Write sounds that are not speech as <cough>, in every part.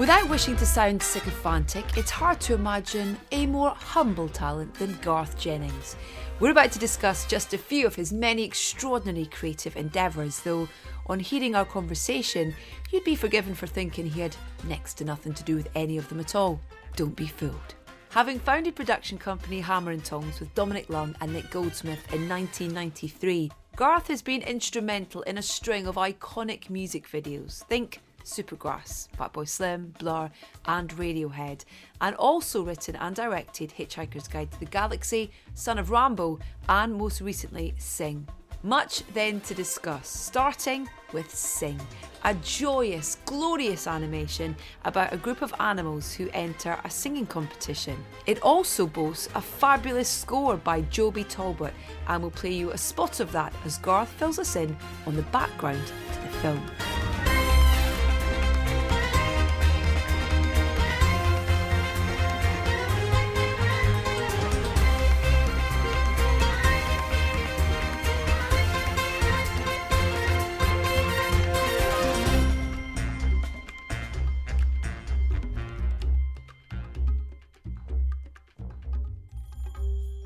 Without wishing to sound sycophantic, it's hard to imagine a more humble talent than Garth Jennings. We're about to discuss just a few of his many extraordinary creative endeavours, though, on hearing our conversation, you'd be forgiven for thinking he had next to nothing to do with any of them at all. Don't be fooled. Having founded production company Hammer and Tongs with Dominic Leung and Nick Goldsmith in 1993, Garth has been instrumental in a string of iconic music videos. Think Supergrass, Fatboy Slim, Blur, and Radiohead, and also written and directed Hitchhiker's Guide to the Galaxy, Son of Rambow, and most recently Sing. Much then to discuss, starting with Sing, a joyous, glorious animation about a group of animals who enter a singing competition. It also boasts a fabulous score by Joby Talbot, and we'll play you a spot of that as Garth fills us in on the background to the film.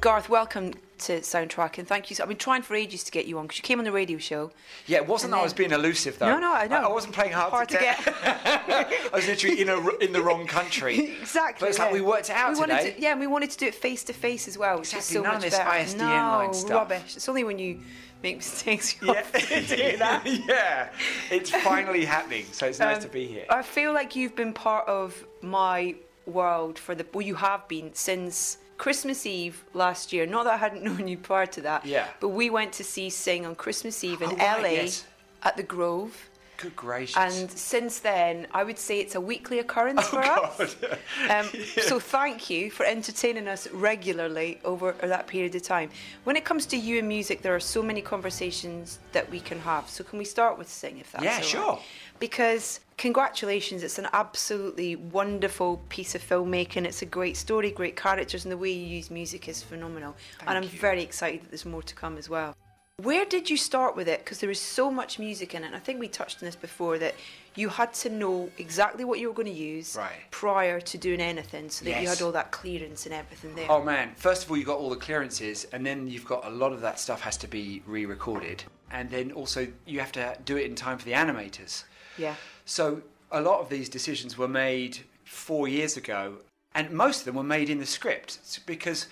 Garth, welcome to Soundtrack, and thank you. So, I've been trying for ages to get you on because you came on the radio show. Yeah, it wasn't that I was being elusive though. No, no, I know. I, I wasn't playing hard, Hard to get. <laughs> I was literally in a in the wrong country. <laughs> exactly. But it's like we worked it out we wanted today. To, yeah, and we wanted to do it face to face as well, which Exactly, is so none much of this better. ISDN no, line stuff. rubbish. It's only when you make mistakes you Yeah, have to do <laughs> that. yeah, it's finally happening. So it's nice Um, to be here. I feel like you've been part of my world for the well, you have been since Christmas Eve last year. Not that I hadn't <laughs> known you prior to that. Yeah. But we went to see Sing on Christmas Eve in Oh, right, LA yes. at the Grove. Good gracious. And since then, I would say it's a weekly occurrence <laughs> oh for us. God. <laughs> Um, So thank you for entertaining us regularly over that period of time. When it comes to you and music, there are so many conversations that we can have. So can we start with Sing, if that's Yeah, all right? Because congratulations, it's an absolutely wonderful piece of filmmaking. It's a great story, great characters, and the way you use music is phenomenal. and I'm you. very excited that there's more to come as well. Where did you start with it? Because there is so much music in it. And I think we touched on this before that you had to know exactly what you were going to use Right. prior to doing anything so that you had all that clearance and everything there. Oh man! First of all, you got all the clearances, and then you've got a lot of that stuff has to be re-recorded, and then also you have to do it in time for the animators. Yeah. So a lot of these decisions were made four years ago, and most of them were made in the script It's because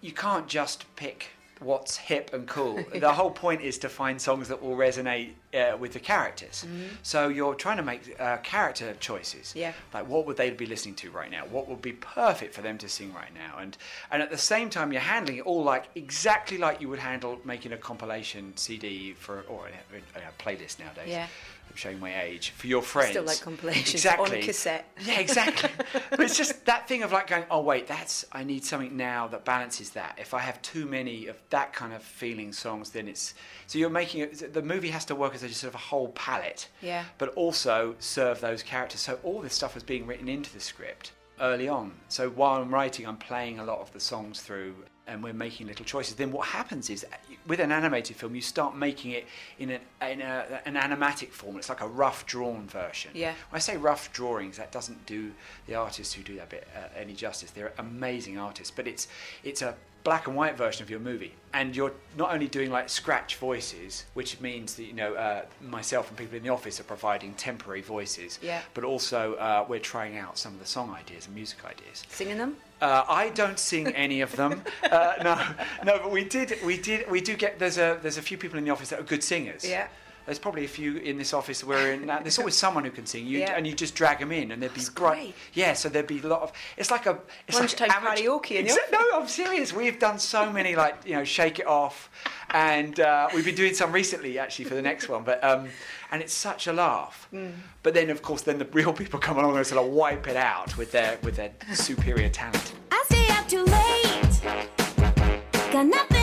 you can't just pick what's hip and cool. <laughs> The whole point is to find songs that will resonate uh, with the characters. So you're trying to make uh, character choices. Mm-hmm. Yeah. Like what would they be listening to right now? What would be perfect for them to sing right now? And and at the same time, you're handling it all like exactly like you would handle making a compilation CD for or a, a playlist nowadays. Yeah. I'm showing my age for your friends. Still like compilations exactly. on cassette. <laughs> Yeah, exactly. but it's just that thing of like going, oh wait, that's I need something now that balances that. If I have too many of that kind of feeling songs, then it's so you're making it. The movie has to work as a sort of a whole palette. Yeah. But also serve those characters. So all this stuff is being written into the script early on. So while I'm writing, I'm playing a lot of the songs through. And we're making little choices. Then what happens is, with an animated film, you start making it in an, in a, an animatic form. It's like a rough drawn version. Yeah. When I say rough drawings, that doesn't do the artists who do that bit uh, any justice. They're amazing artists, but it's it's a black and white version of your movie, and you're not only doing like scratch voices, which means that you know uh, myself and people in the office are providing temporary voices, Yeah. but also uh, we're trying out some of the song ideas and music ideas. Singing them? Uh, I don't sing any of them. <laughs> Uh, no, no, but we did, we did, we do get. There's a there's a few people in the office that are good singers. Yeah. There's probably a few in this office where in, there's always <laughs> someone who can sing. You Yeah. and you just drag them in, and there'd be That's bright. great. Yeah, so there'd be a lot of. It's like a it's Lunchtime like amateur- karaoke in the Exa- No, I'm serious. We've done so many like you know Shake It Off, and uh, we've been doing some recently actually for the next one. But um, and it's such a laugh. Mm. But then of course then the real people come along and sort of wipe it out with their with their superior talent. I stay up too late. Got nothing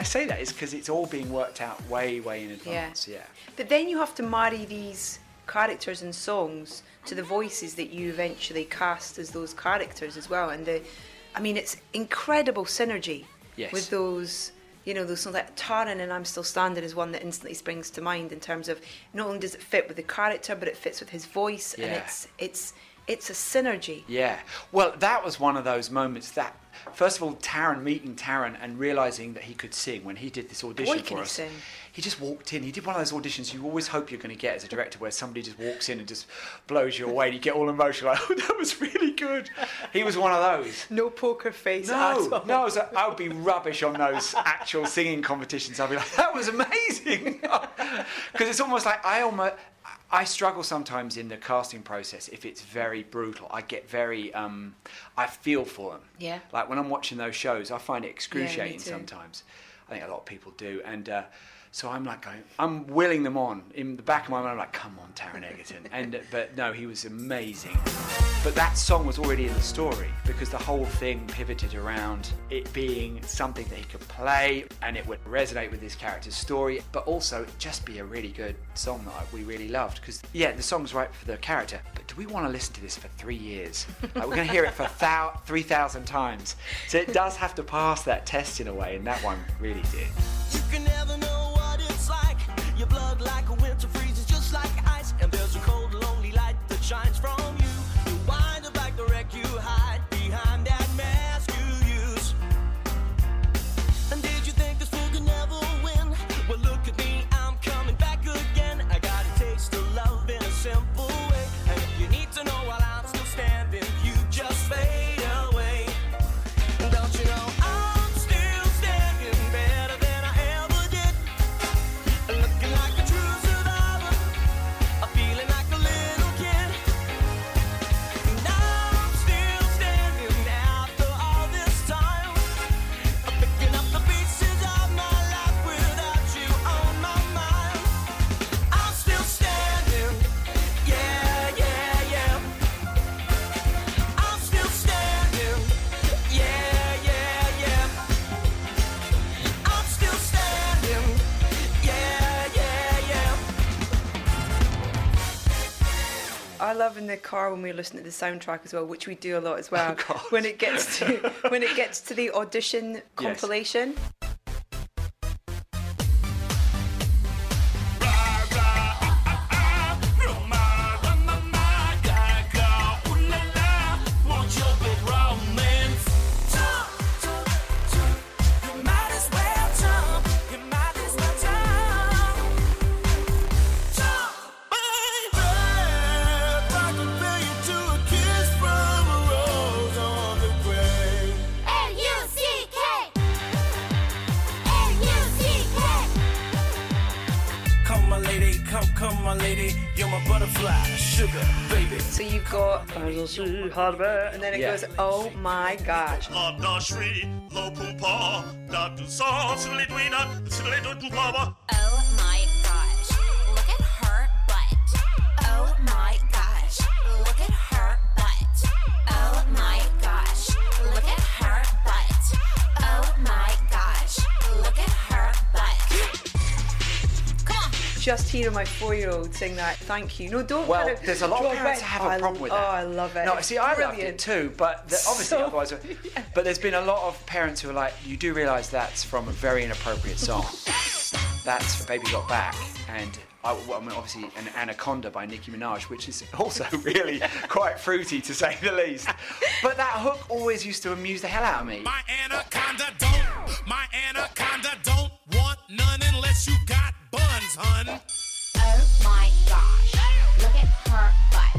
I say that is because it's all being worked out way, way in advance. Yeah. But then you have to marry these characters and songs to the voices that you eventually cast as those characters as well. And the, I mean, it's incredible synergy Yes. with those. You know, those songs like Taron and I'm Still Standing is one that instantly springs to mind in terms of not only does it fit with the character, but it fits with his voice, and it's it's it's a synergy. Yeah. Well, that was one of those moments that, first of all, Taron meeting Taron and realizing that he could sing when he did this audition Boy, for he us. sing. He just walked in. He did one of those auditions you always hope you're going to get as a director, where somebody just walks in and just blows you away, and you get all emotional. Like, <laughs> oh, that was really good. He was one of those. No poker face at No, all. no, I, was, I would be rubbish on those actual singing competitions. I'd be like, that was amazing. <laughs> Because it's almost like I almost, I struggle sometimes in the casting process if it's very brutal. I get very, um, I feel for them. Yeah. Like when I'm watching those shows, I find it excruciating too. sometimes. I think a lot of people do. And, uh, so I'm like going, I'm willing them on in the back of my mind. I'm like, come on, Taron Egerton. <laughs> And uh, but no, he was amazing. But that song was already in the story because the whole thing pivoted around it being something that he could play and it would resonate with his character's story, but also just be a really good song that we really loved. Because yeah, the song's right for the character, but do we want to listen to this for three years? Like, we're going to hear it for <laughs> thou- three thousand times, so it does have to pass that test in a way, and that one really did. Your blood like a winter love in the car when we listen to the soundtrack as well, which we do a lot as oh, well. God. when it gets to when it gets to the audition <laughs> compilation. And then it Yeah. goes, oh my gosh. Abda Just hearing my four-year-old sing that, thank you. No, don't. Well, kind of there's a lot of parents back. that have Oh, a I- problem with oh, that. oh. I love it. No, It's see, I loved it too, but the, obviously, So- otherwise. <laughs> But there's been a lot of parents who are like, you do realise that's from a very inappropriate song. <laughs> that's for Baby Got Back, and I, well, I mean, obviously an Anaconda by Nicki Minaj, which is also <laughs> really quite fruity to say the least. But that hook always used to amuse the hell out of me. My anaconda don't, my anaconda don't want none unless you got buns, hun. Oh my gosh. Look at her butt.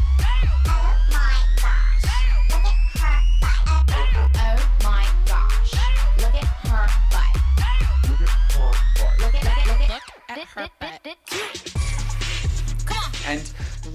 Oh my gosh. Look at her butt. Oh my gosh. Look at her butt. Look at look at look at her butt. Come on. And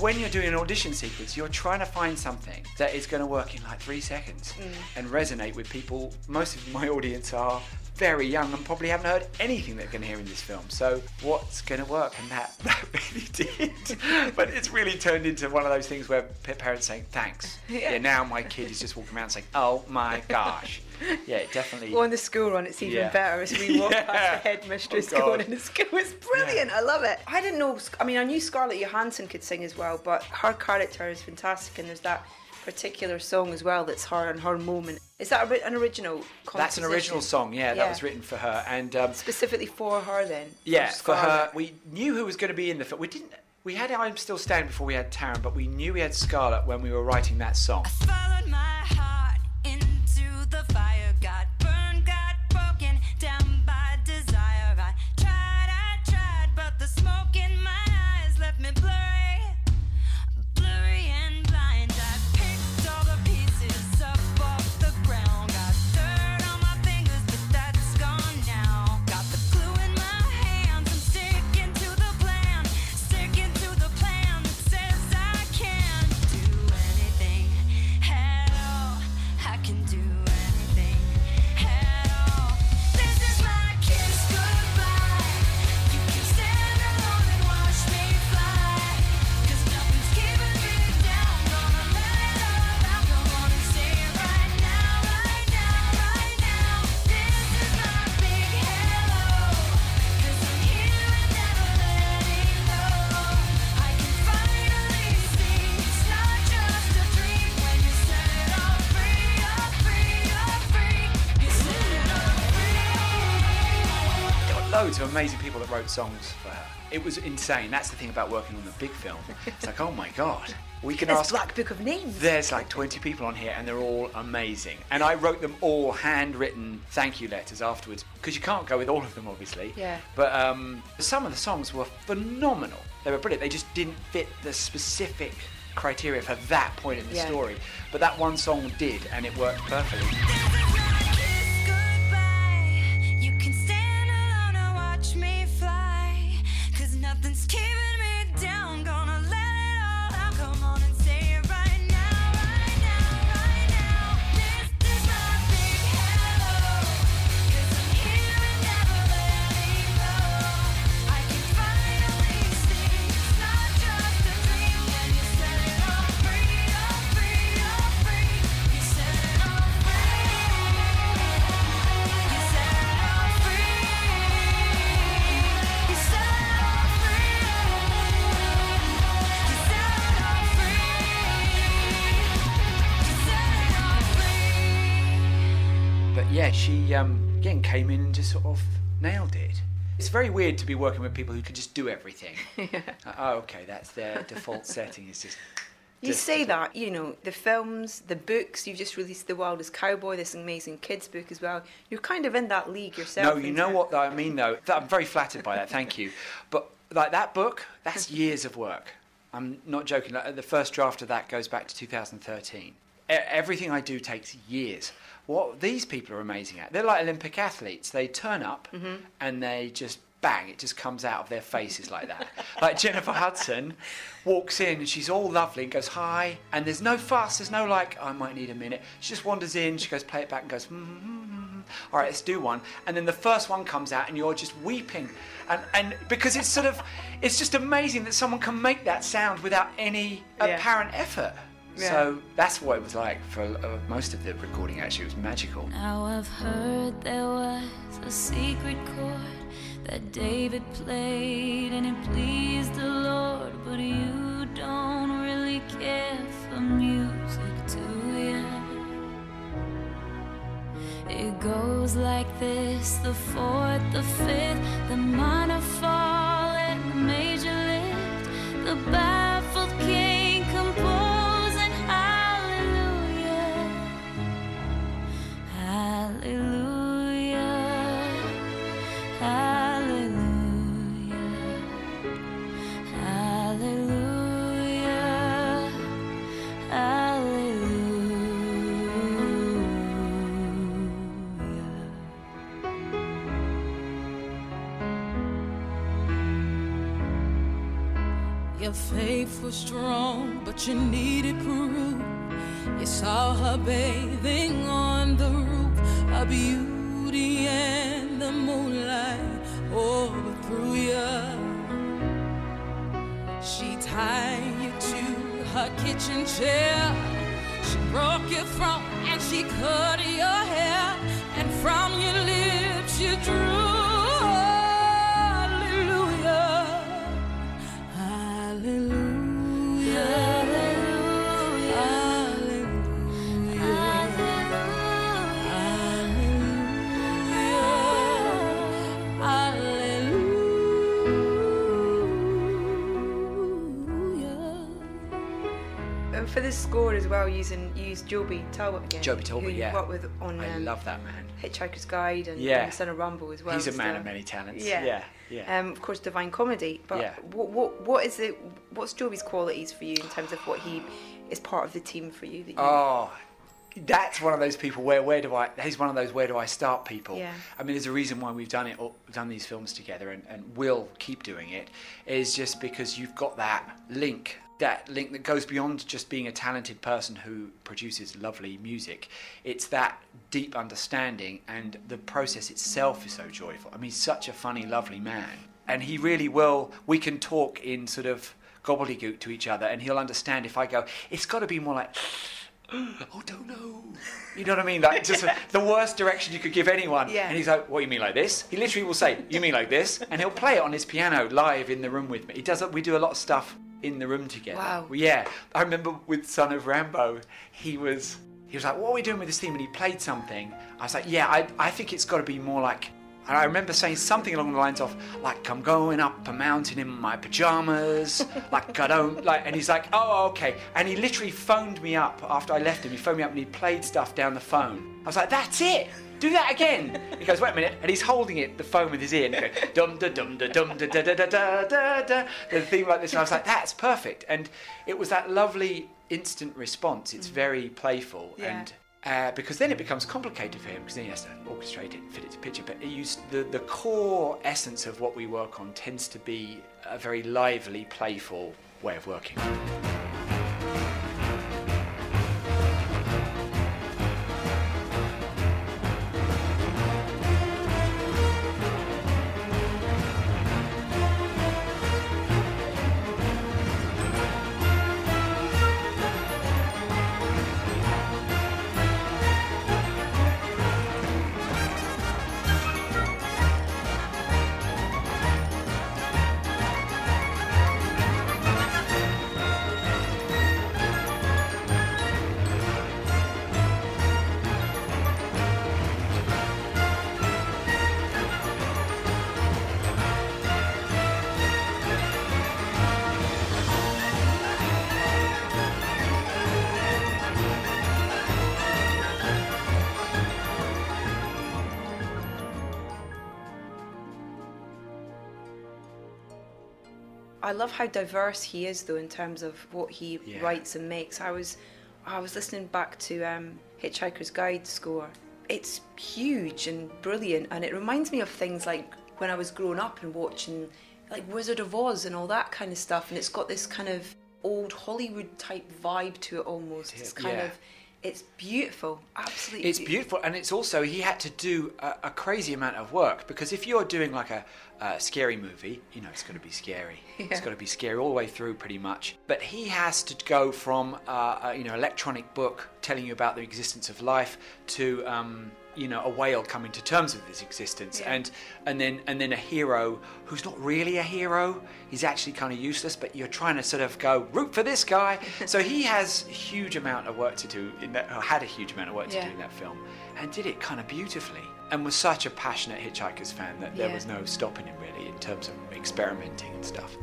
when you're doing an audition sequence, you're trying to find something that is going to work in like three seconds mm. and resonate with people. Most of my audience are very young and probably haven't heard anything they're going to hear in this film. So what's going to work? And that, <laughs> that really did. but it's really turned into one of those things where parents saying thanks. <laughs> Yeah. Yeah. now my kid is just walking around saying, "Oh my <laughs> gosh." Yeah, it definitely. Well, on the school run, it's even Yeah. better as we walk Yeah. past the headmistress Oh, going into school. It's brilliant. I love it. I didn't know. I mean, I knew Scarlett Johansson could sing as well, but her character is fantastic, and there's that particular song as well that's her and her moment. Is that a ri- an original? That's an original song, yeah, that was written for her. And um, specifically for her. Then. Yeah, for her, we knew who was going to be in the film. We didn't. We had I'm Still Standing before we had Taron, but we knew we had Scarlett when we were writing that song. Amazing people that wrote songs for her. It was insane. That's the thing about working on the big film. It's like, oh my god, we can There's ask. Black Book of Names. There's like 20 people on here, and they're all amazing. And I wrote them all handwritten thank you letters afterwards because you can't go with all of them, obviously. Yeah. But um, some of the songs were phenomenal. They were brilliant. They just didn't fit the specific criteria for that point in the Yeah. story. But that one song did, and it worked perfectly. Sort of nailed it. It's very weird to be working with people who can just do everything. <laughs> Like, uh, oh, okay, that's their default <laughs> setting. Is just. You just- say that, you know, the films, the books, you've just released The Wildest Cowboy, this amazing kids book as well. You're kind of in that league yourself. No, you know what I mean though. I'm very flattered by that. Thank you. <laughs> But like that book, that's years of work. I'm not joking. Like, the first draft of that goes back to 2013. Everything I do takes years. What these people are amazing at, they're like Olympic athletes. They turn up mm-hmm. and they just bang, it just comes out of their faces like that. <laughs> like Jennifer Hudson walks in and she's all lovely and goes hi, and there's no fuss. There's no like I might need a minute. She just wanders in. She goes play it back and goes. Mm-hmm. All right, let's do one. And then the first one comes out, and you're just weeping, and and because it's sort of, it's just amazing that someone can make that sound without any Yeah. apparent effort. Yeah. So that's what it was like for uh, most of the recording. Actually, it was magical. Now I've heard there was a secret chord that David played and it pleased the Lord, but you don't really care for music, do ya? It goes like this the fourth, the fifth, the minor fall, and the major lift. The baffled Your faith was strong, but you needed proof. You saw her bathing on the roof, a beauty and the moonlight oh, overthrew you. She tied you to her kitchen chair. She broke your throat and she cut your hair. And from your lips you drew for this score as well, using used Joby Talbot again. Joby Talbot, yeah. worked with on I um, love that man. Hitchhiker's Guide and, Yeah. and Son of Rambow as well. He's a man stuff. of many talents. Yeah, Yeah, yeah. Um, of course, Divine Comedy. But Yeah. what what what is it? What's Joby's qualities for you in terms of what he is part of the team for you? That you Oh, that's one of those people where where do I? He's one of those where do I start people. Yeah. I mean, there's a reason why we've done it, done these films together, and, and will keep doing it. Is just because you've got that link, that link that goes beyond just being a talented person who produces lovely music. It's that deep understanding, and the process itself is so joyful. I mean, he's such a funny, lovely man, and he really will. We can talk in sort of gobbledygook to each other, and he'll understand if I go. It's got to be more like <gasps> oh, don't know. You know what I mean? Like just <laughs> the worst direction you could give anyone. Yeah. And he's like, "What do you mean like this?" He literally will say, "You mean like this?" And he'll play it on his piano live in the room with me. He does. We do a lot of stuff in the room together. Wow. Yeah. I remember with Son of Rambow, he was he was like, "What are we doing with this theme?" And he played something. I was like, "Yeah, I I think it's got to be more like." And I remember saying something along the lines of, like, I'm going up a mountain in my pajamas, <laughs> like, I don't, like, and he's like, oh, okay. And he literally phoned me up after I left him. He phoned me up and he played stuff down the phone. I was like, that's it. Do that again. He goes, wait a minute. And he's holding it, the phone with his ear, and he goes, dum da dum da dum da da da da da da. The thing like this. And I was like, that's perfect. And it was that lovely instant response. It's very playful. Yeah. And uh, because then it becomes complicated for him because then he has to orchestrate it and fit it to picture. But used, the, the core essence of what we work on tends to be a very lively, playful way of working. I love how diverse he is, though, in terms of what he Yeah. writes and makes. I was, I was listening back to um, Hitchhiker's Guide score. It's huge and brilliant, and it reminds me of things like when I was growing up and watching, like Wizard of Oz and all that kind of stuff. And it's got this kind of old Hollywood type vibe to it almost. It's kind Yeah. of, it's beautiful, absolutely. It's beautiful, and it's also he had to do a, a crazy amount of work because if you're doing like a, a scary movie, you know it's going to be scary. <laughs> It's going to be scary all the way through, pretty much. But he has to go from uh, a, you know electronic book telling you about the existence of life to um, you know a whale coming to terms with his existence, Yeah. and and then and then a hero who's not really a hero. He's actually kind of useless, but you're trying to sort of go root for this guy. <laughs> so he has a huge amount of work to do in that, or had a huge amount of work to Yeah. do in that film, and did it kind of beautifully. And was such a passionate Hitchhiker's fan that there Yeah. was no stopping him really in terms of experimenting and stuff.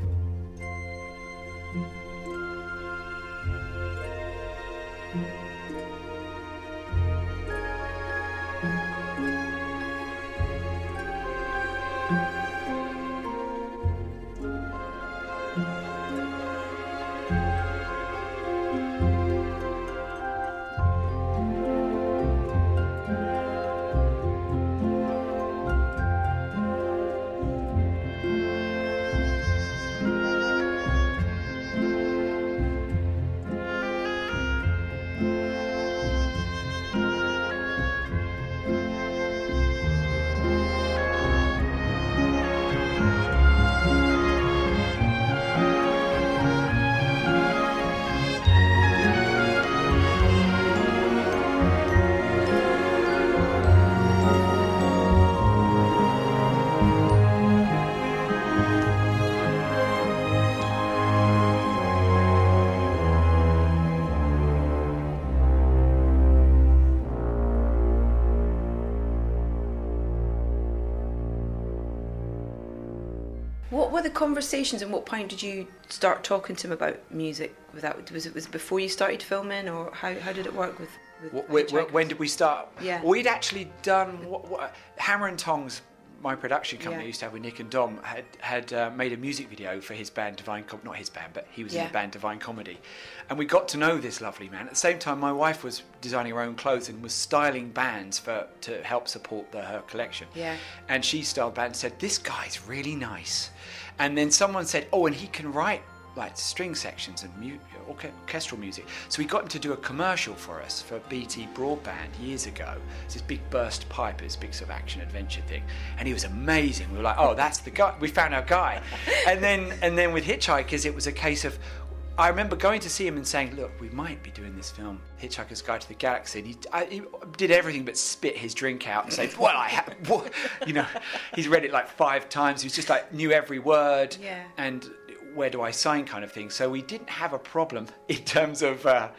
Conversations and what point did you start talking to him about music? Without was it was it before you started filming or how, how did it work with? with Wh- wh- Hitchhikers? wh- when did we start? Yeah. We'd actually done what, what, Hammer and Tongs, my production company Yeah. Used to have with Nick and Dom, had had uh, made a music video for his band Divine Com- not his band, but he was in the band Divine Comedy, and we got to know this lovely man. At the same time, my wife was designing her own clothes and was styling bands for to help support the, her collection. Yeah. And she styled band and said, "This guy's really nice," and then someone said, "Oh, and he can write." Like string sections and mu- orchestral music. So we got him to do a commercial for us for BT Broadband years ago. It's this big burst pipe, this big sort of action adventure thing, and he was amazing. We were like, oh, that's the guy. We found our guy. <laughs> and then and then with Hitchhikers, it was a case of. I remember going to see him and saying, "Look, we might be doing this film, Hitchhiker's Guide to the Galaxy." And he, I, he did everything but spit his drink out and say, <laughs> "Well, I have," what? you know, he's read it like five times. He was just like knew every word Yeah. and where do I sign kind of thing. So we didn't have a problem <laughs> in terms of uh,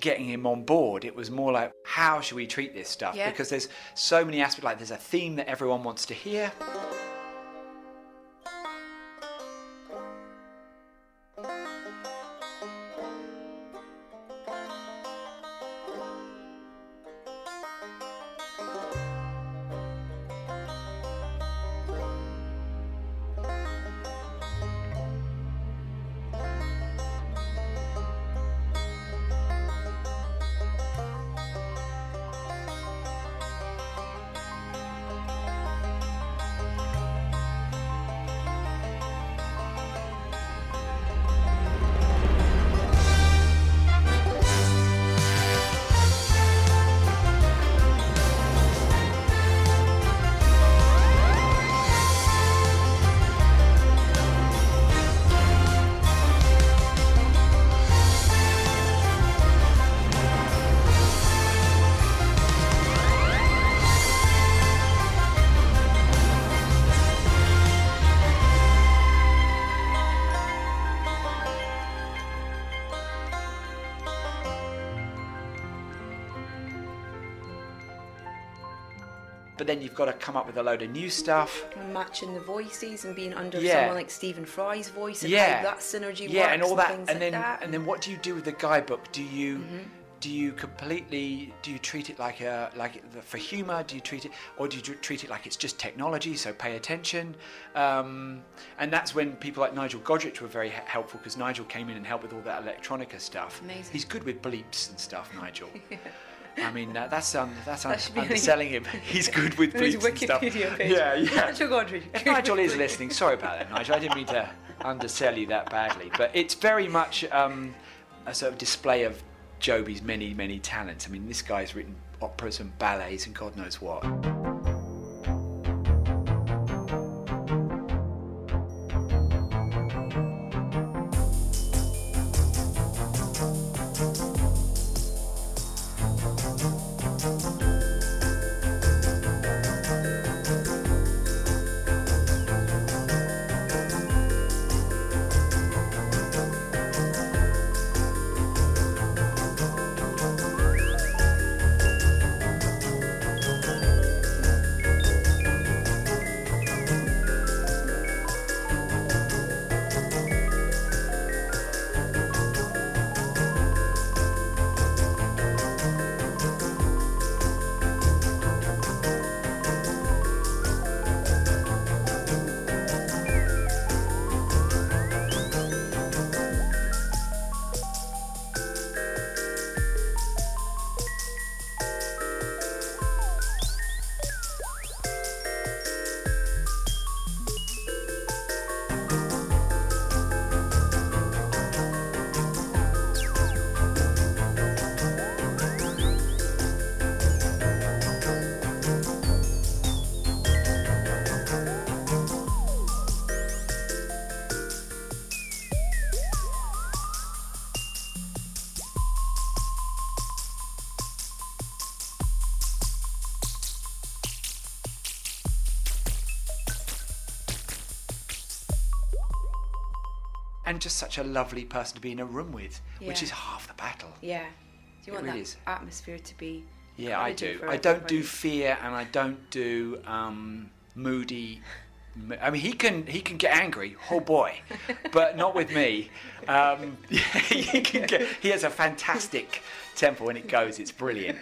getting him on board. It was more like, how should we treat this stuff? Yeah. Because there's so many aspects. Like there's a theme that everyone wants to hear. Then you've got to come up with a load of new stuff. And matching the voices and being under Yeah. someone like Stephen Fry's voice and yeah, that synergy yeah, works and all that, things and like then that. and then what do you do with the guidebook? Do you Mm-hmm. do you completely do you treat it like a like the- for humor? Do you treat it or do you treat it like it's just technology? So pay attention, um, and that's when people like Nigel Godrich were very helpful because Nigel came in and helped with all that electronica stuff. Amazing. He's good with bleeps and stuff, Nigel. <laughs> I mean, uh, that's um, that's un- That on underselling him. <laughs> He's good with <laughs> His bleeps and stuff. Page. Yeah, yeah. <laughs> Nigel. If Nigel is listening, sorry about that, Nigel. I didn't mean to undersell you that badly, but it's very much um, a sort of display of Joby's many, many talents. I mean, this guy's written operas and ballets and God knows what. Just such a lovely person to be in a room with, which is half the battle. Yeah. Do you It want really that is. atmosphere to be? Yeah, I do. I don't do fear and I don't do um, moody I mean, he can he can get angry, oh boy, but not with me. Um, <laughs> he, can get, he has a fantastic tempo when it goes. It's brilliant.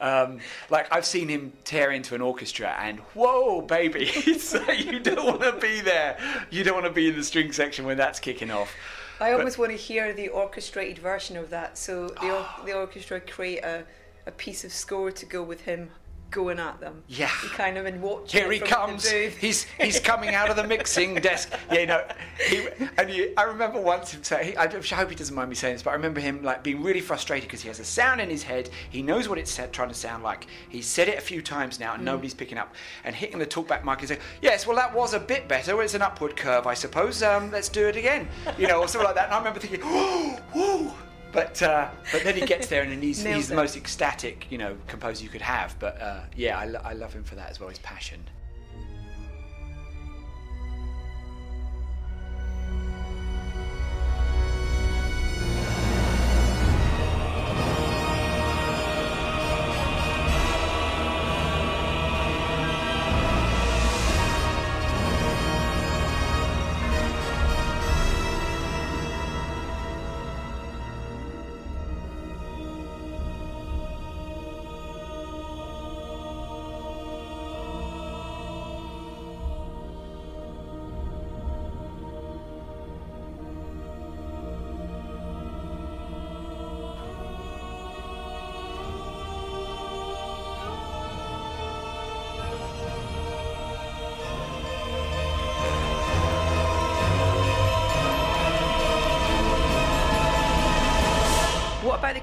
Um, like I've seen him tear into an orchestra, and whoa, baby, <laughs> like you don't want to be there. You don't want to be in the string section when that's kicking off. I almost want to hear the orchestrated version of that. So the, or- the orchestra create a, a piece of score to go with him going at them. Yeah. You kind of and watch. Here he comes. He's he's coming out of the mixing <laughs> desk. Yeah, you know. He, and you, I remember once him saying. I hope he doesn't mind me saying this, but I remember him like being really frustrated because he has a sound in his head. He knows what it's trying to sound like. He's said it a few times now, and Mm. nobody's picking up. And hitting the talkback mic and saying, "Yes, well that was a bit better. It's an upward curve, I suppose. Um, let's do it again." You know, or something like that. And I remember thinking, <gasps> "Whoa, whoa." But uh, but then he gets there and then he's, <laughs> he's the most ecstatic you know composer you could have. But uh, yeah, I, lo- I love him for that as well. His passion.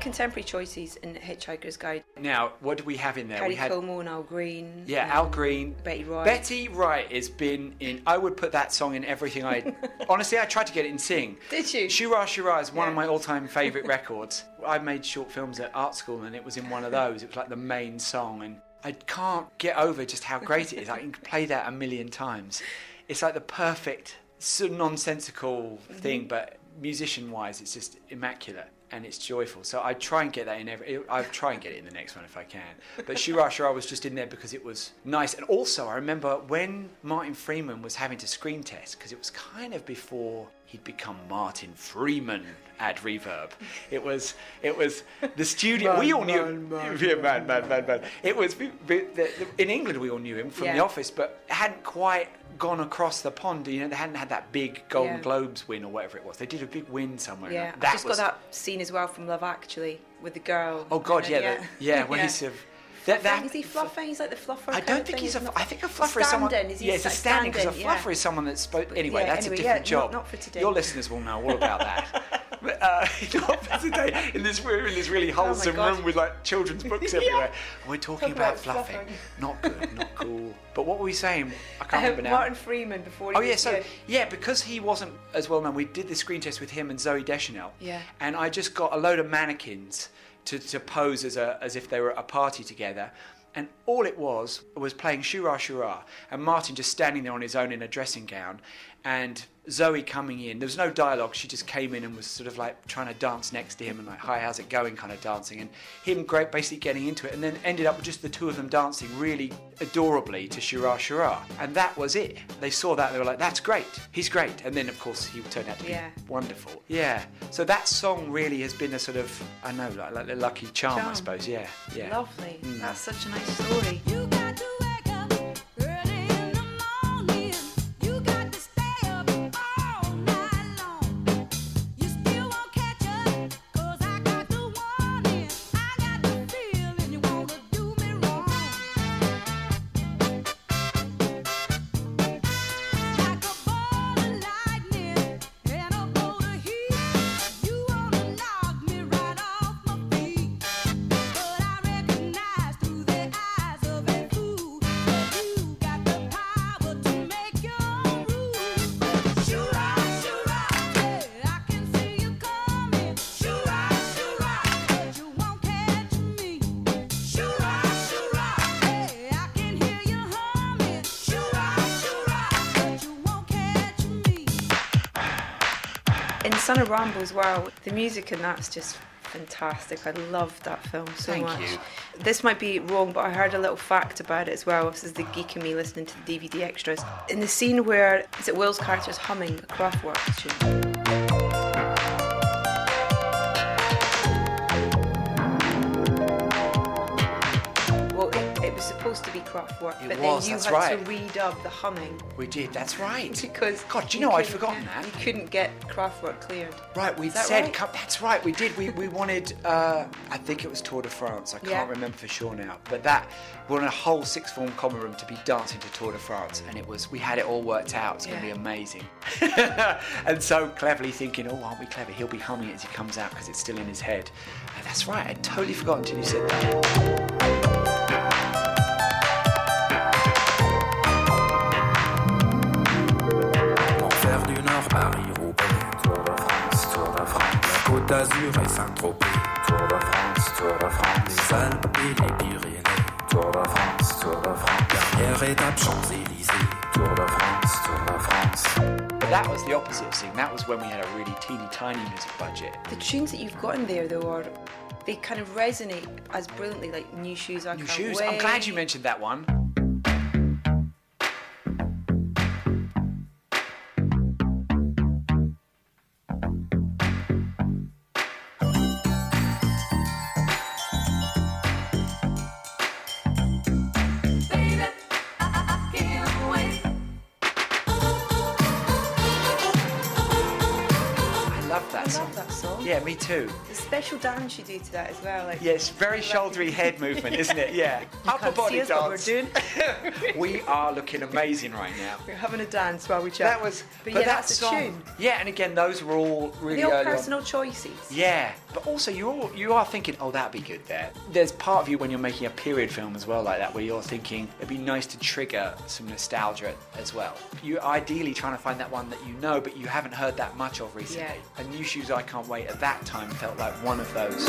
Contemporary choices in Hitchhiker's Guide? Now, what do we have in there? Carrie we had and Al Green. yeah, um, Al Green, Betty Wright. Betty Wright has been in. I would put that song in everything I. <laughs> honestly, I tried to get it in Sing. Did you? Shoorah Shoorah is one of my all-time favourite <laughs> records. I made short films at art school, and it was in one of those. It was like the main song, and I can't get over just how great it is. I can play that a million times. It's like the perfect, nonsensical Mm-hmm. thing, but musician-wise, it's just immaculate. And it's joyful, so I try and get that in every. I try and get it in the next one if I can. But Shoorah was just in there because it was nice, and also I remember when Martin Freeman was having to screen test because it was kind of before he'd become Martin Freeman at Reverb. It was it was the studio. we all knew. <laughs> yeah, man, man, man, man. It was we- we- the, the, in England. We all knew him from the office, but hadn't quite gone across the pond. You know, they hadn't had that big Golden Yeah. Globes win or whatever it was. They did a big win somewhere. Yeah, that I've just was, got that scene as well from Love Actually with the girl. Oh God, And yeah, the, yeah. When <laughs> he's sort of, that, that, is he fluffing? He's like the fluffer. I don't think he's a. isn't? I think a fluffer is someone. Is he yeah, it's a standing because a fluffer Yeah. is someone that's. Spo- anyway, yeah, that's anyway, a yeah, different job. not- not for today. Your listeners will know all about that. <laughs> But, uh, <laughs> not for today. In this room, in this really wholesome Oh room with like children's books <laughs> everywhere. We're talking Talk about, about fluffing. fluffing. Not good. Not cool. But what were we saying? I can't Uh, remember now. Martin Freeman before. He Oh yeah, so yeah, because he wasn't as well known, we did the screen test with him and Zooey Deschanel. Yeah. And I just got a load of mannequins to, to pose as a as if they were at a party together. And all it was was playing Shoorah Shoorah and Martin just standing there on his own in a dressing gown and Zooey coming in. There was no dialogue, she just came in and was sort of like trying to dance next to him and like, hi, how's it going kind of dancing and him great basically getting into it and then ended up with just the two of them dancing really adorably to Shoorah Shoorah. And that was it. They saw that, they were like, that's great, he's great. And then of course he turned out to be wonderful. Yeah. So that song really has been a sort of, I know, like, like the lucky charm, I suppose. Yeah. Yeah. Lovely. Mm. That's such a nice story. As well, the music in that's just fantastic. I loved that film so Thank much. you. This might be wrong, but I heard a little fact about it as well. This is the geek in me listening to the DVD extras. In the scene where is it Will's character's humming a Kraftwerk tune. Supposed to be Kraftwerk, It but was, then you had right. to redub the humming We did. That's right. because God, do you you know I'd forgotten that. You couldn't get Kraftwerk cleared. Right, we that said right? that's right. We did. We, we wanted. Uh, I think it was Tour de France. I can't Yeah. remember for sure now. But that we wanted a whole sixth form common room to be dancing to Tour de France, and it was. We had it all worked out. It's going to be amazing. <laughs> and so cleverly thinking, oh, aren't we clever? He'll be humming it as he comes out because it's still in his head. And that's right. I'd totally forgotten until you said that. d'Azur et Saint-Tropez, Tour de France, Tour de France. Les Alpes et les Pyrénées, Tour de France, Tour de France. Dernière étape, Champs-Élysées, Tour de France, Tour de France. But that was the opposite of Sing. That was when we had a really teeny tiny music budget. The tunes that you've got in there, though, are they kind of resonate as brilliantly, like New Shoes. I New Can't shoes. Wait. I'm glad you mentioned that one. Too. Special dance you do to that as well. Like Yeah, it's very shouldery <laughs> head movement, isn't it? Yeah. Upper can't body but we're dance. doing. <laughs> we are looking amazing right now. We're having a dance while we chat. That was, but, but, yeah, that that's song. a tune. Yeah, and again, those were all really all early on. personal choices? Yeah, but also you're all, you are thinking, oh, that'd be good there. There's part of you when you're making a period film as well, like that, where you're thinking it'd be nice to trigger some nostalgia as well. You're ideally trying to find that one that you know, but you haven't heard that much of recently. Yeah. And New Shoes I Can't Wait at that time felt like one of those.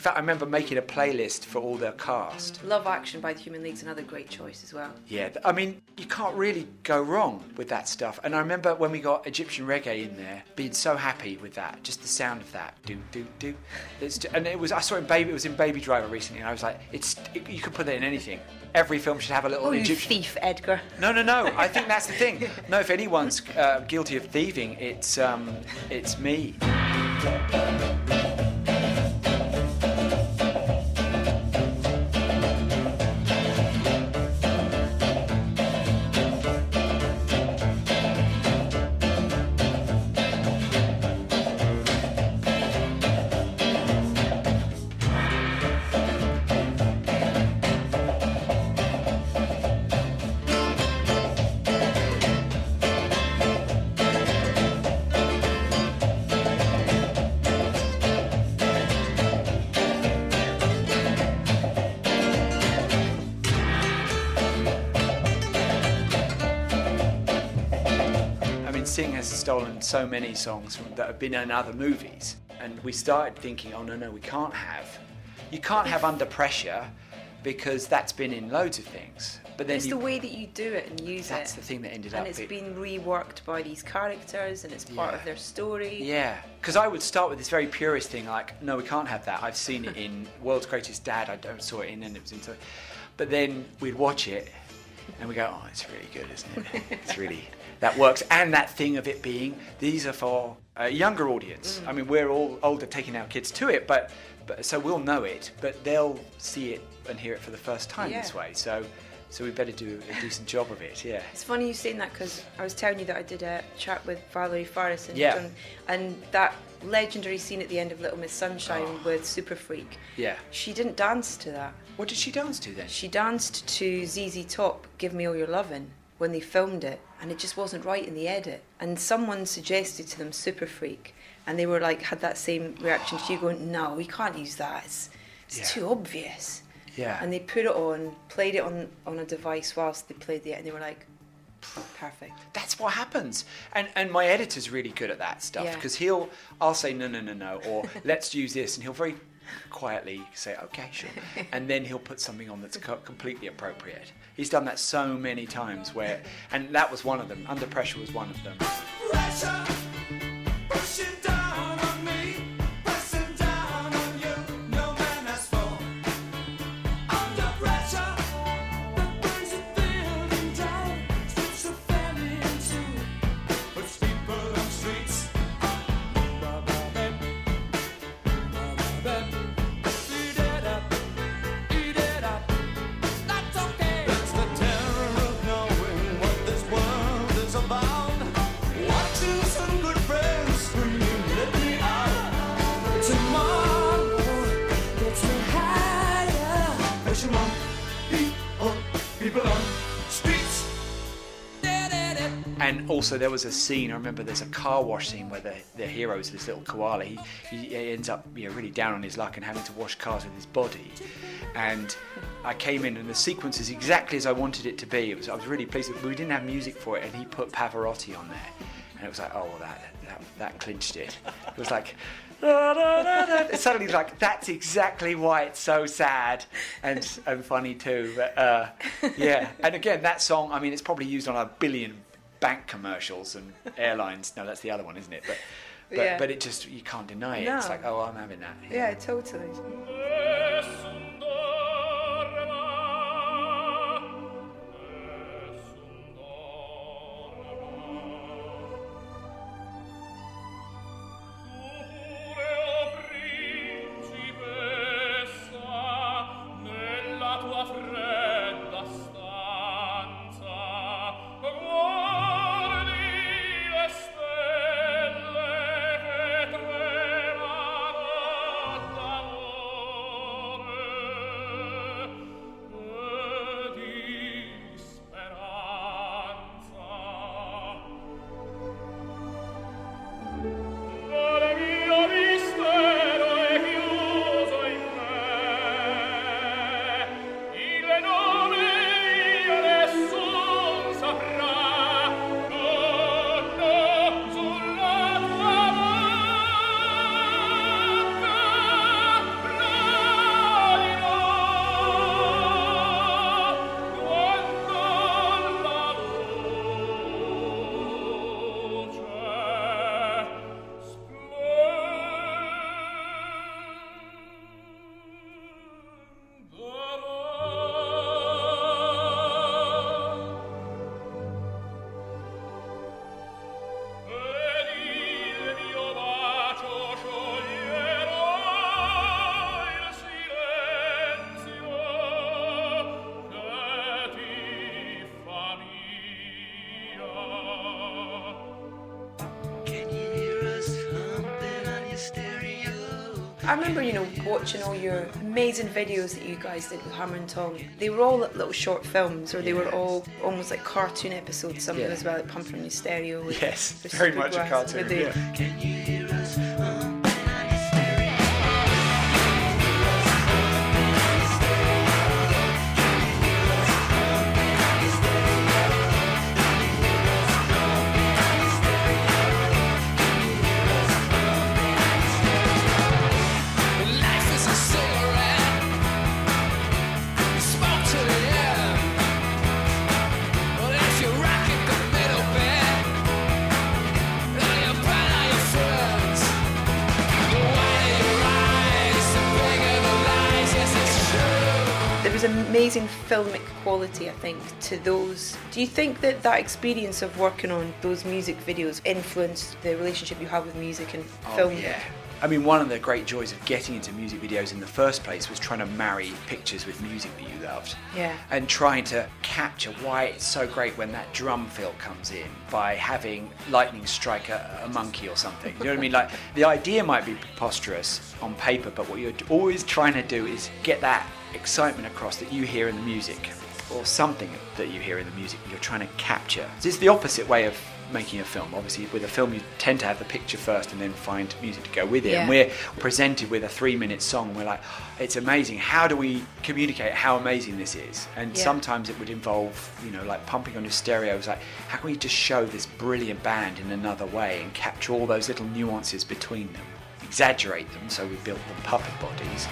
In fact, I remember making a playlist for all their cast. Love Action by the Human League's another great choice as well. Yeah, I mean, you can't really go wrong with that stuff. And I remember when we got Egyptian reggae in there, being so happy with that, just the sound of that, do do do. It's ju- and it was I saw it in Baby, it was in Baby Driver recently, and I was like, it's it, you could put that in anything. Every film should have a little Oh, Egyptian. thief, Edgar. No, no, no. I think that's the thing. <laughs> No, if anyone's uh, guilty of thieving, it's um, it's me. Has stolen so many songs from, that have been in other movies, and we started thinking, oh no, no, we can't have. You can't have Under Pressure because that's been in loads of things. But then It's you, the way that you do it and use That's it. That's the thing that ended and up it's being- been reworked by these characters and it's part Yeah. of their story. Yeah, because I would start with this very purist thing, like, no, we can't have that. I've seen it in <laughs> World's Greatest Dad. I don't saw it in, and it was in. But then we'd watch it. and we go, oh, it's really good, isn't it? It's really that works. And that thing of it being these are for a younger audience. Mm. I mean, we're all older taking our kids to it, but, but so we'll know it, but they'll see it and hear it for the first time this way. So, so we better do a decent job of it. Yeah. It's funny you saying that because I was telling you that I did a chat with Valerie Faris and Yeah. and that legendary scene at the end of Little Miss Sunshine Oh. with Super Freak. Yeah. She didn't dance to that. What did she dance to then? She danced to ZZ Top, Give Me All Your Lovin', when they filmed it, and it just wasn't right in the edit. And someone suggested to them Super Freak, and they were like, had that same reaction to you going, no, we can't use that, it's, it's Yeah. too obvious. Yeah. And they put it on, played it on, on a device whilst they played it, and they were like, perfect. That's what happens. And and my editor's really good at that stuff Yeah. because he'll I'll say no no no no or <laughs> let's use this and he'll very quietly say okay sure <laughs> and then he'll put something on that's completely appropriate. He's done that so many times where and that was one of them. Under pressure was one of them. Pressure also there was a scene. I remember there's a car wash scene where the, the hero's this little koala. He, he ends up you know, really down on his luck and having to wash cars with his body. And I came in and the sequence is exactly as I wanted it to be. It was I was really pleased. We didn't have music for it, and he put Pavarotti on there, and it was like, oh, well, that that, that clinched it. It was like. Suddenly like that's exactly why it's so sad and and funny too. But uh, yeah, and again that song. I mean, it's probably used on a billion bank commercials and <laughs> airlines. No, that's the other one, isn't it? But but, Yeah. but it just you can't deny it. It's like oh, I'm having that. Yeah, totally. I remember, you know, watching all your amazing videos that you guys did with Hammer and Tongs. They were all little short films, or they were all almost like cartoon episodes. Some of them as well, like Pumping on Your Stereo. Yes, with very much a Supergrass, cartoon, with the- yeah. Filmic quality, I think, to those. Do you think that that experience of working on those music videos influenced the relationship you have with music and Oh, film? yeah. I mean, one of the great joys of getting into music videos in the first place was trying to marry pictures with music that you loved. Yeah. And trying to capture why it's so great when that drum fill comes in by having lightning strike a, a monkey or something. You know what I mean? Like, the idea might be preposterous on paper, but what you're always trying to do is get that excitement across that you hear in the music or something that you hear in the music you're trying to capture. It's the opposite way of making a film. Obviously, with a film, you tend to have the picture first and then find music to go with it. And we're presented with a three minute song. And we're like, oh, it's amazing. How do we communicate how amazing this is? And Yeah. sometimes it would involve, you know, like pumping on your stereo. It's like, how can we just show this brilliant band in another way and capture all those little nuances between them? Exaggerate them so we built the puppet bodies.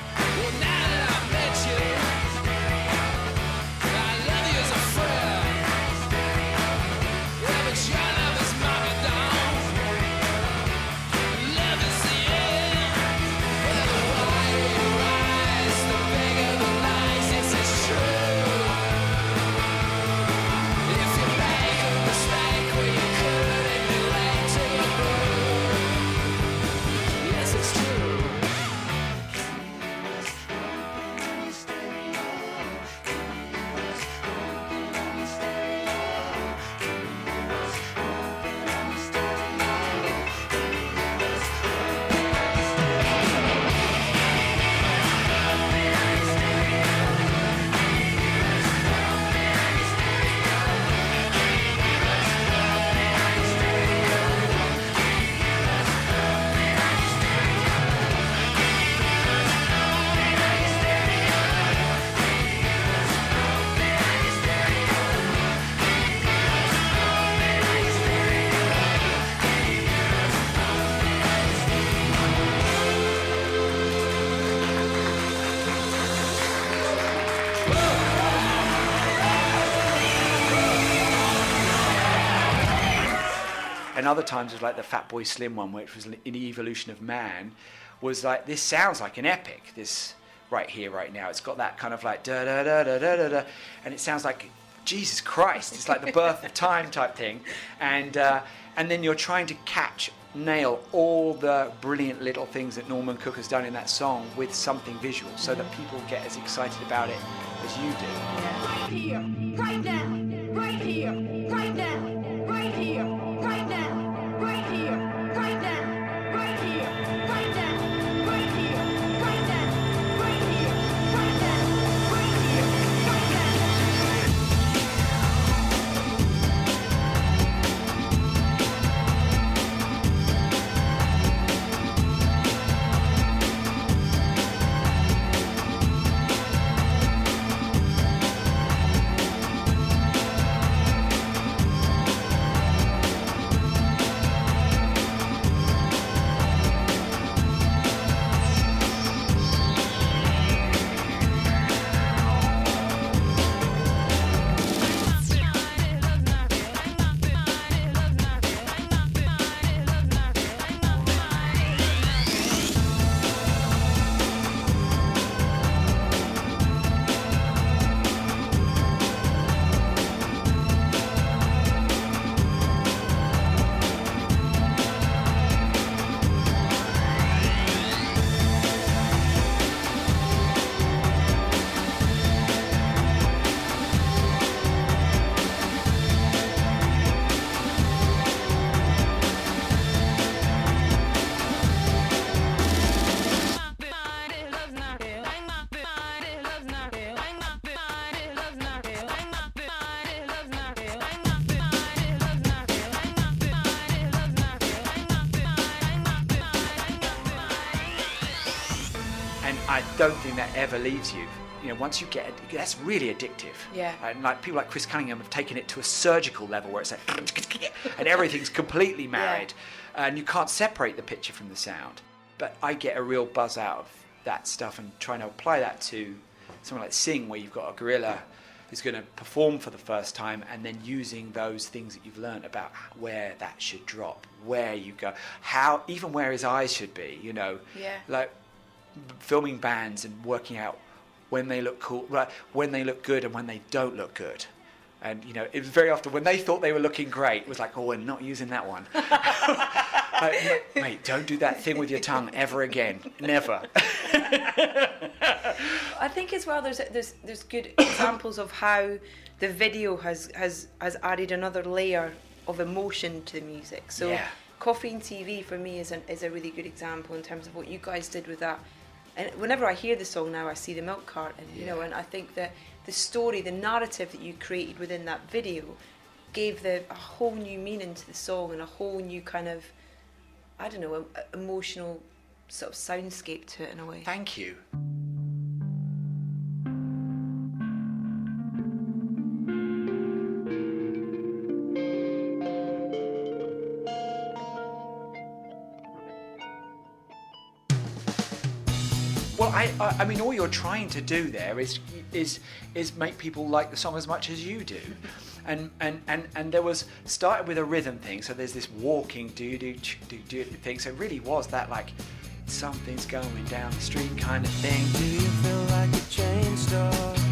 And other times it was like the Fatboy Slim one, which was an evolution of man, was like this sounds like an epic. This right here, right now, it's got that kind of like da da da da da da, da and it sounds like Jesus Christ. It's like the birth of time type thing, and uh, and then you're trying to catch, nail all the brilliant little things that Norman Cook has done in that song with something visual, so that people get as excited about it as you do. Right here, right I don't think that ever leaves you. You know, once you get it, that's really addictive. Yeah. And like people like Chris Cunningham have taken it to a surgical level where it's like, <laughs> and everything's completely married, and you can't separate the picture from the sound. But I get a real buzz out of that stuff and trying to apply that to something like Sing, where you've got a gorilla who's going to perform for the first time, and then using those things that you've learned about where that should drop, where you go, how even where his eyes should be. You know, Yeah. like filming bands and working out when they look cool, right? When they look good and when they don't look good. And you know, it was very often when they thought they were looking great, it was like, oh, we're not using that one. <laughs> Like, mate, don't do that thing with your tongue ever again. Never. <laughs> I think as well there's there's there's good <coughs> examples of how the video has has has added another layer of emotion to the music. So Yeah. Coffee and TV for me is an, is a really good example in terms of what you guys did with that. And whenever I hear the song now, I see the milk cart, and you know, and I think that the story, the narrative that you created within that video, gave the a whole new meaning to the song and a whole new kind of, I don't know, em- emotional sort of soundscape to it in a way. Thank you. I, I, I mean, all you're trying to do there is is is make people like the song as much as you do, and and and and there was started with a rhythm thing. So there's this walking do do do do thing. So it really was that like something's going down the street kind of thing. Do you feel like a chain store?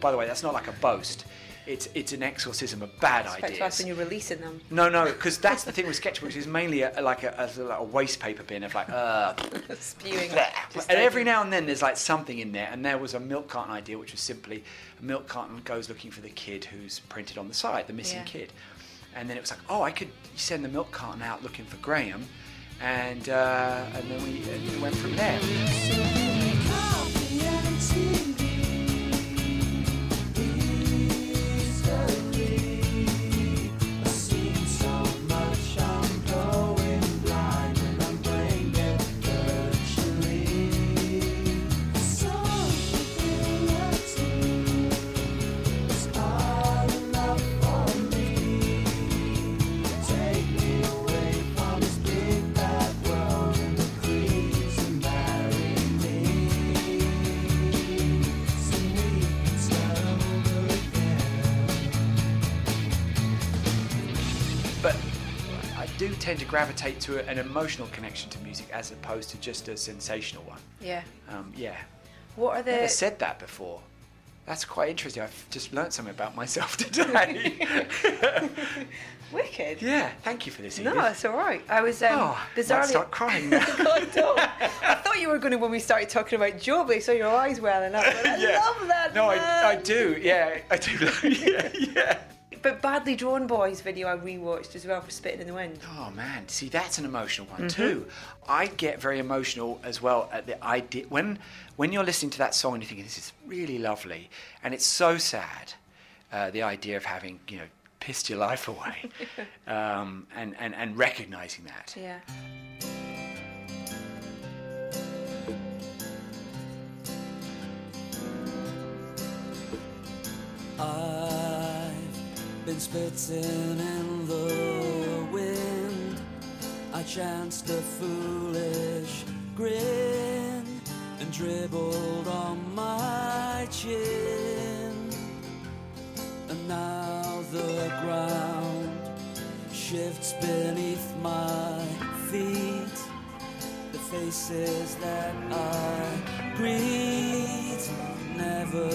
By the way, that's not like a boast. It's it's an exorcism of bad to us when you're releasing them. No, no, because that's the thing with sketchbooks is mainly a, like a, a, like a waste paper bin of like, uh, <laughs> Spewing. and every now and then there's like something in there. And there was a milk carton idea, which was simply a milk carton goes looking for the kid who's printed on the side, the missing Yeah. kid. And then it was like, oh, I could send the milk carton out looking for Graham, and uh, and then we, we went from there. Tend to gravitate to an emotional connection to music as opposed to just a sensational one. Yeah. Um, yeah. What are Never the said that before. That's quite interesting. I've just learnt something about myself <laughs> today. <laughs> wicked? yeah, thank you for this. Edith. No, it's all right. I was um, oh, I bizarrely. start crying <laughs> now. God, don't. I thought you were going to when we started talking about Joby, so your eyes welling up. I yeah. love that. No, I, I do. Yeah, I do. yeah, yeah. But Badly Drawn Boys video I rewatched as well for Spitting in the Wind. Oh man, see that's an emotional one Mm-hmm. too. I get very emotional as well at the idea when when you're listening to that song and you're thinking this is really lovely and it's so sad. Uh, the idea of having you know pissed your life away, <laughs> um, and and and recognizing that. Yeah. I've been spitting in the wind. I chanced a foolish grin and dribbled on my chin. And now the ground shifts beneath my feet. The faces that I greet never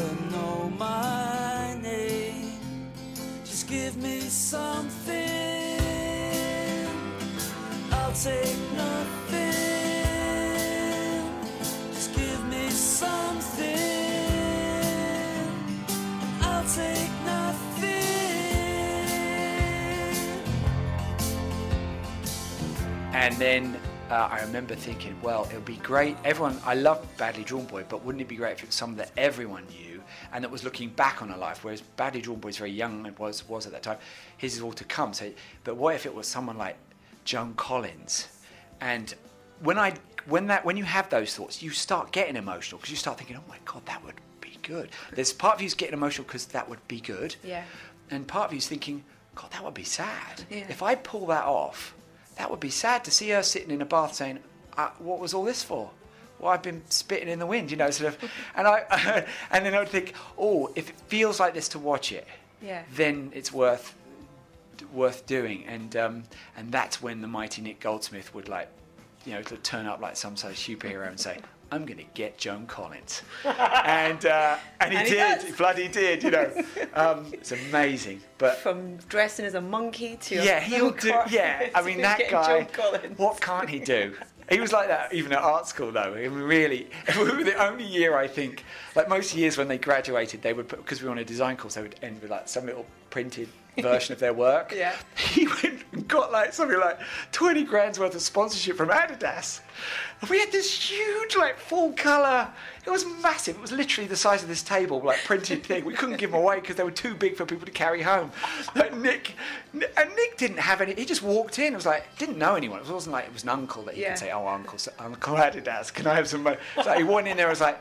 give me something. I'll take nothing. Just give me something. I'll take nothing. And then uh, I remember thinking, well, it would be great. Everyone, I love Badly Drawn Boy, but wouldn't it be great if it was someone that everyone knew and that was looking back on her life? Whereas Badly Drawn Boy is very young and was was at that time. His is all to come. So, but what if it was someone like Joan Collins? And when I when that when you have those thoughts, you start getting emotional because you start thinking, oh my god, that would be good. There's part of you's getting emotional because that would be good. Yeah. And part of you's thinking, God, that would be sad. Yeah. If I pull that off, that would be sad to see her sitting in a bath saying, uh, "What was all this for?" Well, I've been spitting in the wind, you know, sort of. And I, <laughs> and then I would think, oh, if it feels like this to watch it, Yeah. then it's worth worth doing. And um, and that's when the mighty Nick Goldsmith would like, you know, to turn up like some sort of superhero and say. I'm going to get Joan Collins, <laughs> and uh, and he And did, he bloody did, you know. <laughs> Um, it's amazing, but From dressing as a monkey to yeah, he'll do. Yeah, I mean that guy. What can't he do? He was like that even at art school, though. I mean, really, <laughs> we were the only year I think. Like most years when they graduated, they would because we were on a design course, they would end with like some little printed version of their work. Yeah. <laughs> He went and got like something like twenty grand's worth of sponsorship from Adidas. And we had this huge, like full colour. It was massive. It was literally the size of this table, like printed thing. We couldn't give them away because they were too big for people to carry home. Like Nick, and Nick didn't have any. He just walked in. It was like didn't know anyone. It wasn't like it was an uncle that he Yeah. could say, "Oh, uncle, Uncle Adidas, can I have some?" money?" So he went in there. and Was like,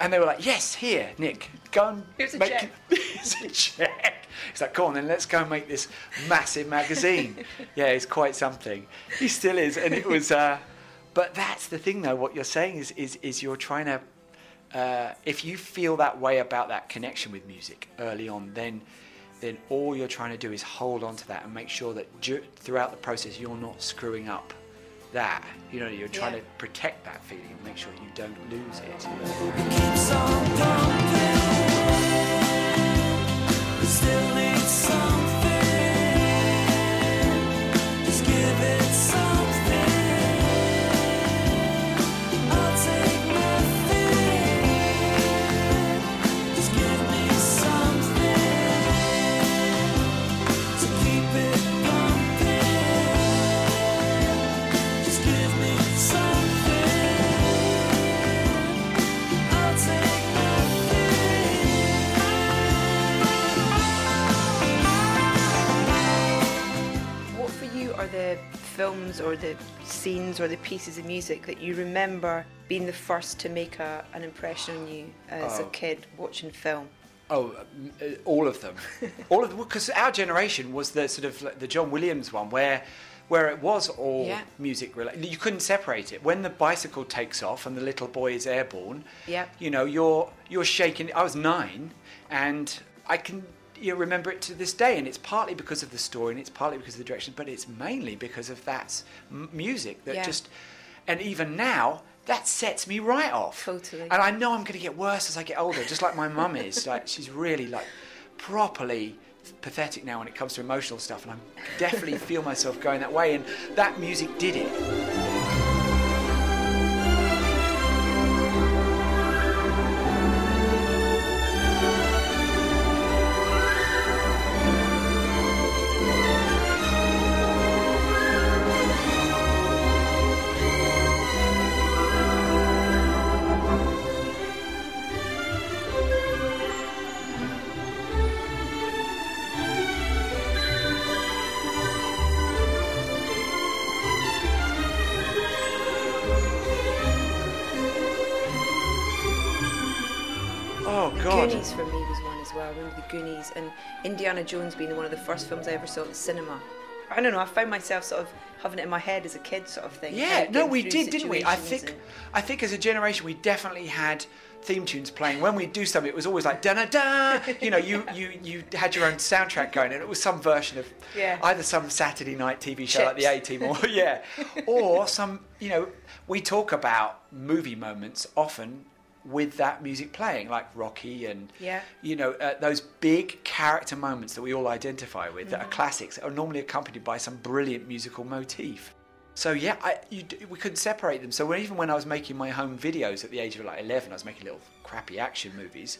and they were like, "Yes, here, Nick, go and Here's a make check." <laughs> Here's a check." He's like, "Go on, then let's go and make this massive magazine." <laughs> yeah, it's quite something. He still is, and it was. Uh, but that's the thing, though. What you're saying is, is, is you're trying to. Uh, if you feel that way about that connection with music early on, then then all you're trying to do is hold on to that and make sure that du- throughout the process you're not screwing up that. You know, you're trying Yeah. to protect that feeling and make sure you don't lose it. Films or the scenes or the pieces of music that you remember being the first to make a, an impression on you as a Oh. kid watching film? Oh, uh, all of them, <laughs> all of them, because our generation was the sort of like the John Williams one, where where it was all Yeah. music related. You couldn't separate it. When the bicycle takes off and the little boy is airborne, Yeah. you know, you're you're shaking. I was nine, and I can you remember it to this day, and it's partly because of the story, and it's partly because of the direction, but it's mainly because of that m- music that Yeah. just, and even now. That sets me right off. Totally. And I know I'm going to get worse as I get older, just like my mum is. <laughs> Like she's really like properly pathetic now when it comes to emotional stuff, and I definitely feel myself going that way. And that music did it. Indiana Jones being one of the first films I ever saw at the cinema. I don't know. I found myself sort of having it in my head as a kid, sort of thing. Yeah, like no, we did, didn't we? I think, and- I think as a generation, we definitely had theme tunes playing. When we do something, it was always like da da da. You know, you you you had your own soundtrack going, and it was some version of Yeah. either some Saturday night TV show like the A Chips. Team, or yeah, or some. You know, we talk about movie moments often with that music playing, like Rocky and Yeah. you know uh, those big character moments that we all identify with that are Mhm. classics are normally accompanied by some brilliant musical motif. So yeah, I, you, we couldn't separate them. So when, even when I was making my home videos at the age of like 11, I was making little crappy action movies.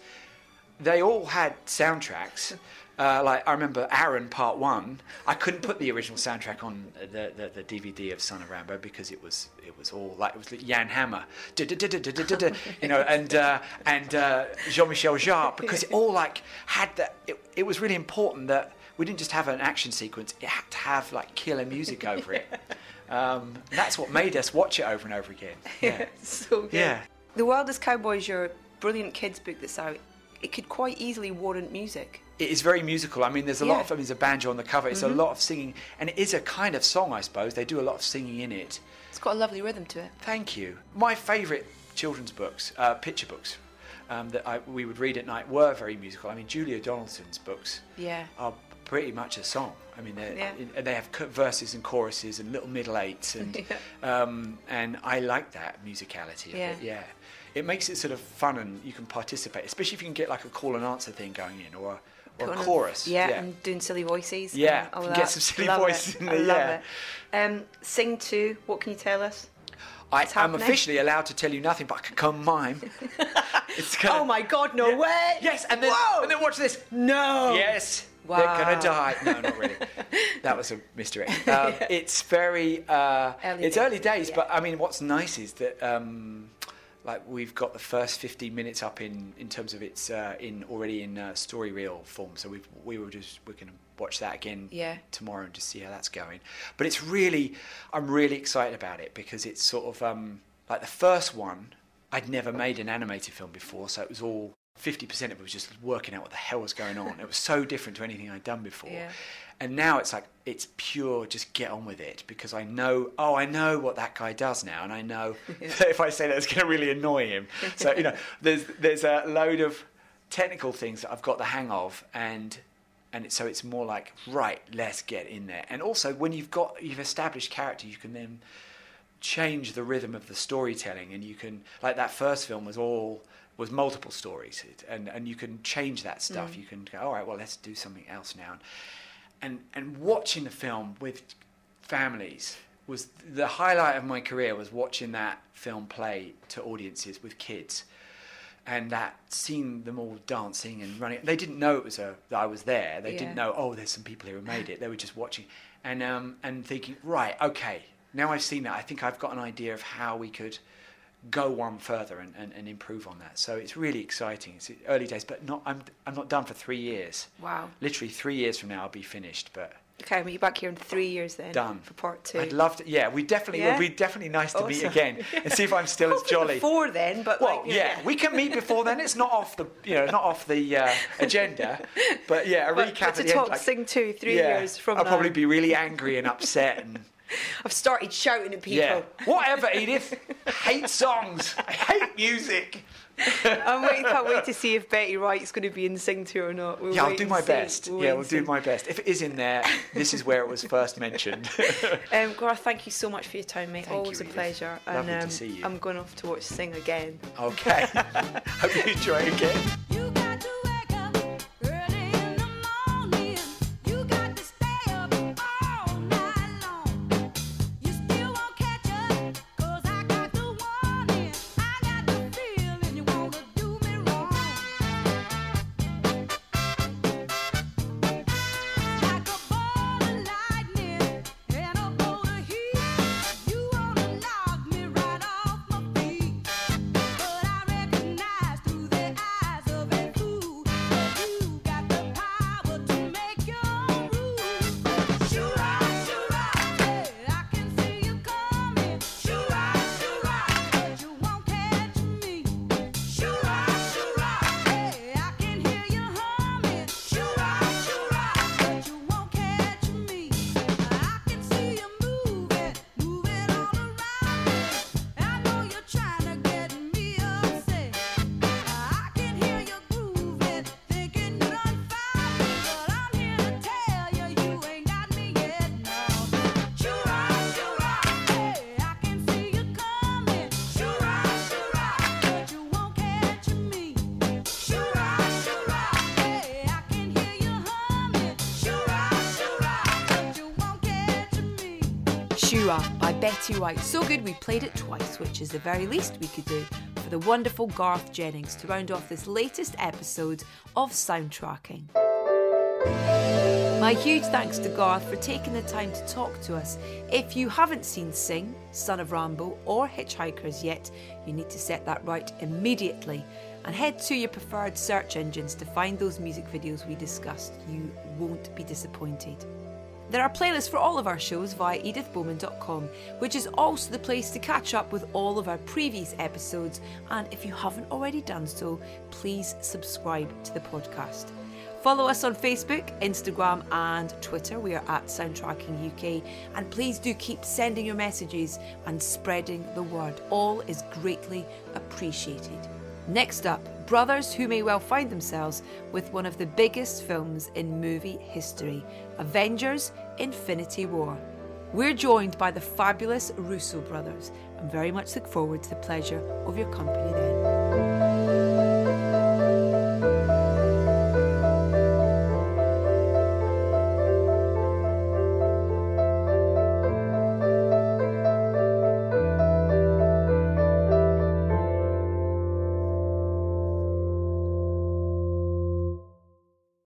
They all had soundtracks. <laughs> Uh, like I remember Aaron Part One. I couldn't put the original soundtrack on the, the, the DVD of Son of Rambow because it was it was all like it was like Jan Hammer, you know, and uh, and uh, Jean-Michel Jarre because it all like had that. It, it was really important that we didn't just have an action sequence; it had to have like killer music over it. <laughs> Um, that's what made us watch it over and over again. <laughs> Yeah. so good. Yeah. The Wildest Cowboys, your brilliant kids book that's out, it could quite easily warrant music. It is very musical. I mean, there's a lot of. I mean, there's a banjo on the cover. It's Mhm. a lot of singing, and it is a kind of song, I suppose. They do a lot of singing in it. It's got a lovely rhythm to it. Thank you. My favourite children's books, uh, picture books, um, that I, we would read at night were very musical. I mean, Julia Donaldson's books Yeah. are pretty much a song. I mean, Yeah. and they have verses and choruses and little middle eights, and <laughs> um, and I like that musicality of Yeah. it. Yeah, it makes it sort of fun, and you can participate, especially if you can get like a call and answer thing going in, or a, or a chorus. yeah, and doing silly voices. Yeah, and all that. get some silly Love voices it. in I there, love yeah. it. Um, sing two. What can you tell us? I What's am happening? officially allowed to tell you nothing, but I can come mime. <laughs> it's gonna, Oh my God! No way! Yes, and then and then watch this. No. Yes. Wow. They're gonna die. No, not really. <laughs> that was a misdirect. Um, <laughs> it's very. Uh, Early it's days, early days, yeah. but I mean, what's nice is that. Um, like we've got the first 15 minutes up in, in terms of its uh, in already in uh, story reel form, so we we were just we're going to watch that again Yeah. tomorrow and just see how that's going. But it's really I'm really excited about it because it's sort of um, like the first one. I'd never made an animated film before, so it was all 50% of it was just working out what the hell was going on. it was so different to anything I'd done before. Yeah. And now it's like it's pure just get on with it. Because I know oh I know what that guy does now. And I know <laughs> that if I say that it's going to really annoy him. So you know there's there's a load of technical things that I've got the hang of. And and it, so it's more like right let's get in there. And also when you've got you've established character you can then change the rhythm of the storytelling. And you can like that first film was all was multiple stories. And and you can change that stuff. Mm. you can go all right well let's do something else now. and and watching the film with families was the highlight of my career was watching that film play to audiences with kids. And that seeing them all dancing and running they didn't know it was a that I was there. They Yeah. didn't know oh there's some people here who made it. They were just watching. And um and thinking right okay now I've seen that. I think I've got an idea of how we could go one further and, and, and improve on that so it's really exciting it's early days but not I'm I'm not done for three years Wow. literally three years from now I'll be finished but Okay, I'll meet you back here in three years then. Done. for part two. I'd love to yeah we definitely Yeah? would be definitely nice to meet Awesome. again <laughs> and see if I'm still as jolly Before then, but well, like, know, yeah, we can meet before then. It's not off the, you know, not off the uh, <laughs> agenda. But yeah, a But- recap but at to the end. talk like- Sing Two three yeah, years from I'll now. probably be really angry and upset and <laughs> I've started shouting at people. yeah, whatever. Edith, hate songs. I hate music. I'm waiting, can't wait to see if Betty Wright's going to be in Sing 2 or not. We'll yeah, I'll do my best. We'll yeah, we'll do my best. If it is in there, this is where it was first mentioned. <laughs> Um, Garth, thank you so much for your time, mate. Thank Always you, a Edith. pleasure. Lovely and to um, see you. I'm going off to watch Sing again. okay. <laughs> <laughs> Hope you enjoy it again. Betty Wright. So good we played it twice, which is the very least we could do for the wonderful Garth Jennings to round off this latest episode of Soundtracking. My huge thanks to Garth for taking the time to talk to us. If you haven't seen Sing, Son of Rambow, or Hitchhikers yet, you need to set that right immediately and head to your preferred search engines to find those music videos we discussed. You won't be disappointed. There are playlists for all of our shows via edithbowman.com, which is also the place to catch up with all of our previous episodes. And if you haven't already done so, please subscribe to the podcast. Follow us on Facebook, Instagram, and Twitter. We are at Soundtracking UK. And please do keep sending your messages and spreading the word. All is greatly appreciated. Next up, brothers who may well find themselves with one of the biggest films in movie history Avengers Infinity War. We're joined by the fabulous Russo brothers and very much look forward to the pleasure of your company then.